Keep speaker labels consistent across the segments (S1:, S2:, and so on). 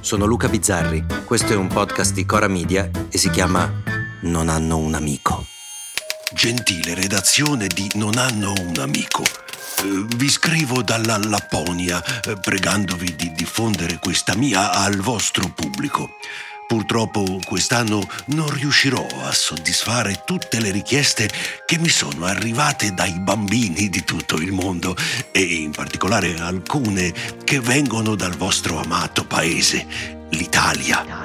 S1: sono Luca Bizzarri, questo è un podcast di Cora Media e si chiama Non hanno un amico.
S2: Gentile redazione di Non hanno un amico. Eh, Vi scrivo dalla Lapponia, eh, pregandovi di diffondere questa mia al vostro pubblico. Purtroppo quest'anno non riuscirò a soddisfare tutte le richieste che mi sono arrivate dai bambini di tutto il mondo e in particolare alcune che vengono dal vostro amato paese, l'Italia.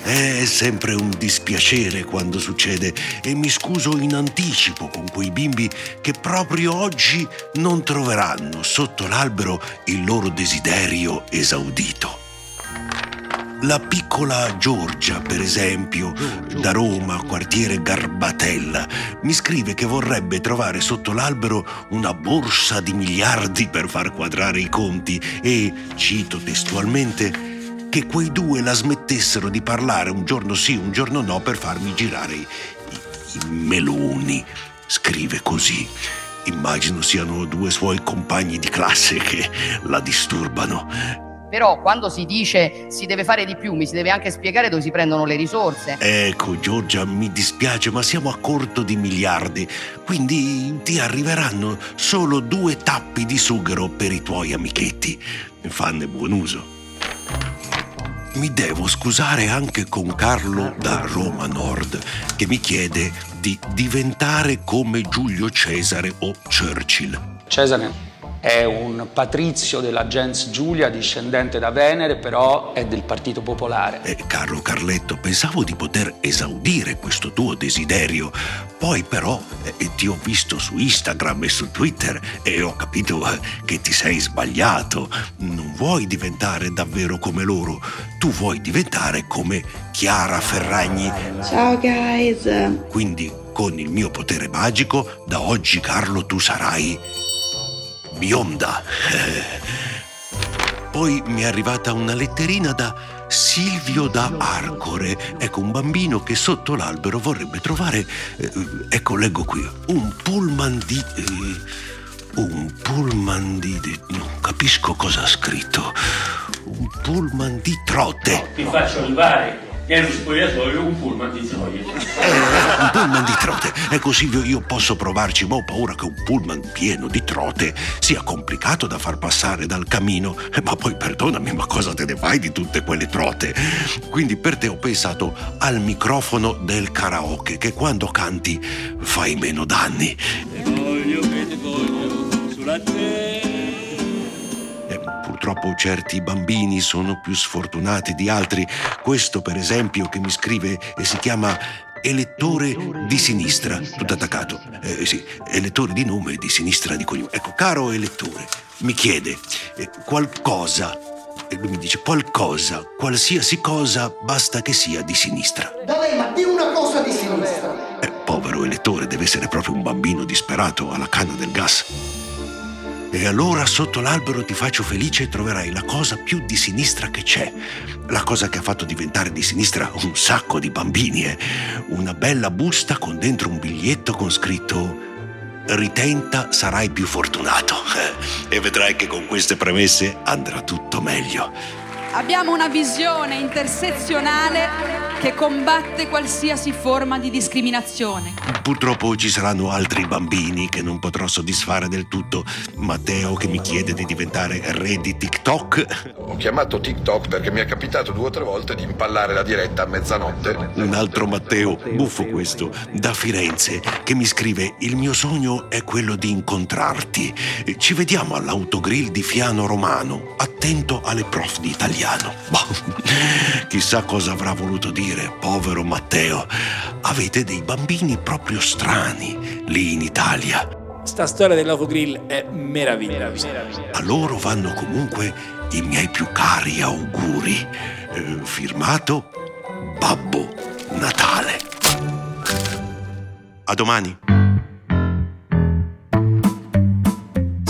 S2: È sempre un dispiacere quando succede e mi scuso in anticipo con quei bimbi che proprio oggi non troveranno sotto l'albero il loro desiderio esaudito. La piccola Giorgia, per esempio, da Roma, quartiere Garbatella, mi scrive che vorrebbe trovare sotto l'albero una borsa di miliardi per far quadrare i conti e, cito testualmente, che quei due la smettessero di parlare un giorno sì, un giorno no per farmi girare i, i- i meloni. Scrive così. Immagino siano due suoi compagni di classe che la disturbano.
S3: Però quando si dice si deve fare di più, mi si deve anche spiegare dove si prendono le risorse.
S2: Ecco, Giorgia, mi dispiace, ma siamo a corto di miliardi, quindi ti arriveranno solo due tappi di sughero per i tuoi amichetti. Fanne buon uso. Mi devo scusare anche con Carlo da Roma Nord, che mi chiede di diventare come Giulio Cesare o Churchill.
S4: Cesare è un patrizio della gens Giulia, discendente da Venere, però è del Partito Popolare.
S2: Eh, caro Carletto, pensavo di poter esaudire questo tuo desiderio. Poi però eh, ti ho visto su Instagram e su Twitter e ho capito eh, che ti sei sbagliato. Non vuoi diventare davvero come loro, tu vuoi diventare come Chiara Ferragni.
S5: Ciao guys,
S2: Quindi con il mio potere magico, da oggi Carlo tu sarai bionda. Poi mi è arrivata una letterina da Silvio da Arcore. Ecco, un bambino che sotto l'albero vorrebbe trovare, eh, ecco, leggo qui, un pullman di... eh, un pullman di, Non capisco cosa ha scritto. Un pullman di trote.
S6: Ti faccio arrivare nello spogliatoio un pullman di gioia.
S2: Eh, un pullman di trote. Ecco Silvio, io posso provarci, ma ho paura che un pullman pieno di trote sia complicato da far passare dal camino. Eh, Ma poi perdonami, ma cosa te ne fai di tutte quelle trote? Quindi per te ho pensato al microfono del karaoke, che quando canti fai meno danni.
S6: Voglio che ti voglio sulla te.
S2: Eh, Purtroppo certi bambini sono più sfortunati di altri. Questo, per esempio, che mi scrive e si chiama elettore di sinistra, tutto attaccato. Eh, sì, elettore di nome di sinistra di cognome. Ecco, caro elettore, mi chiede eh, qualcosa. E lui mi dice qualcosa, qualsiasi cosa, basta che sia di sinistra.
S7: Dai, ma di una cosa di sinistra.
S2: Eh, povero elettore, deve essere proprio un bambino disperato alla canna del gas. E allora sotto l'albero ti faccio felice e troverai la cosa più di sinistra che c'è. La cosa che ha fatto diventare di sinistra un sacco di bambini. eh. Una bella busta con dentro un biglietto con scritto Ritenta, sarai più fortunato. E vedrai che con queste premesse andrà tutto meglio.
S8: Abbiamo una visione intersezionale che combatte qualsiasi forma di discriminazione.
S2: Purtroppo ci saranno altri bambini che non potrò soddisfare del tutto. Matteo che mi chiede di diventare re di TikTok.
S9: Ho chiamato TikTok perché mi è capitato due o tre volte di impallare la diretta a mezzanotte.
S2: Un altro Matteo, buffo questo, da Firenze, che mi scrive: Il mio sogno è quello di incontrarti. Ci vediamo all'autogrill di Fiano Romano. Attento alle prof di italiano. Boh, chissà cosa avrà voluto dire, povero Matteo. Avete dei bambini proprio strani lì in Italia.
S10: Sta storia dell'autogrill è meravigliosa.
S2: A loro vanno comunque i miei più cari auguri. Eh, firmato Babbo Natale. A domani.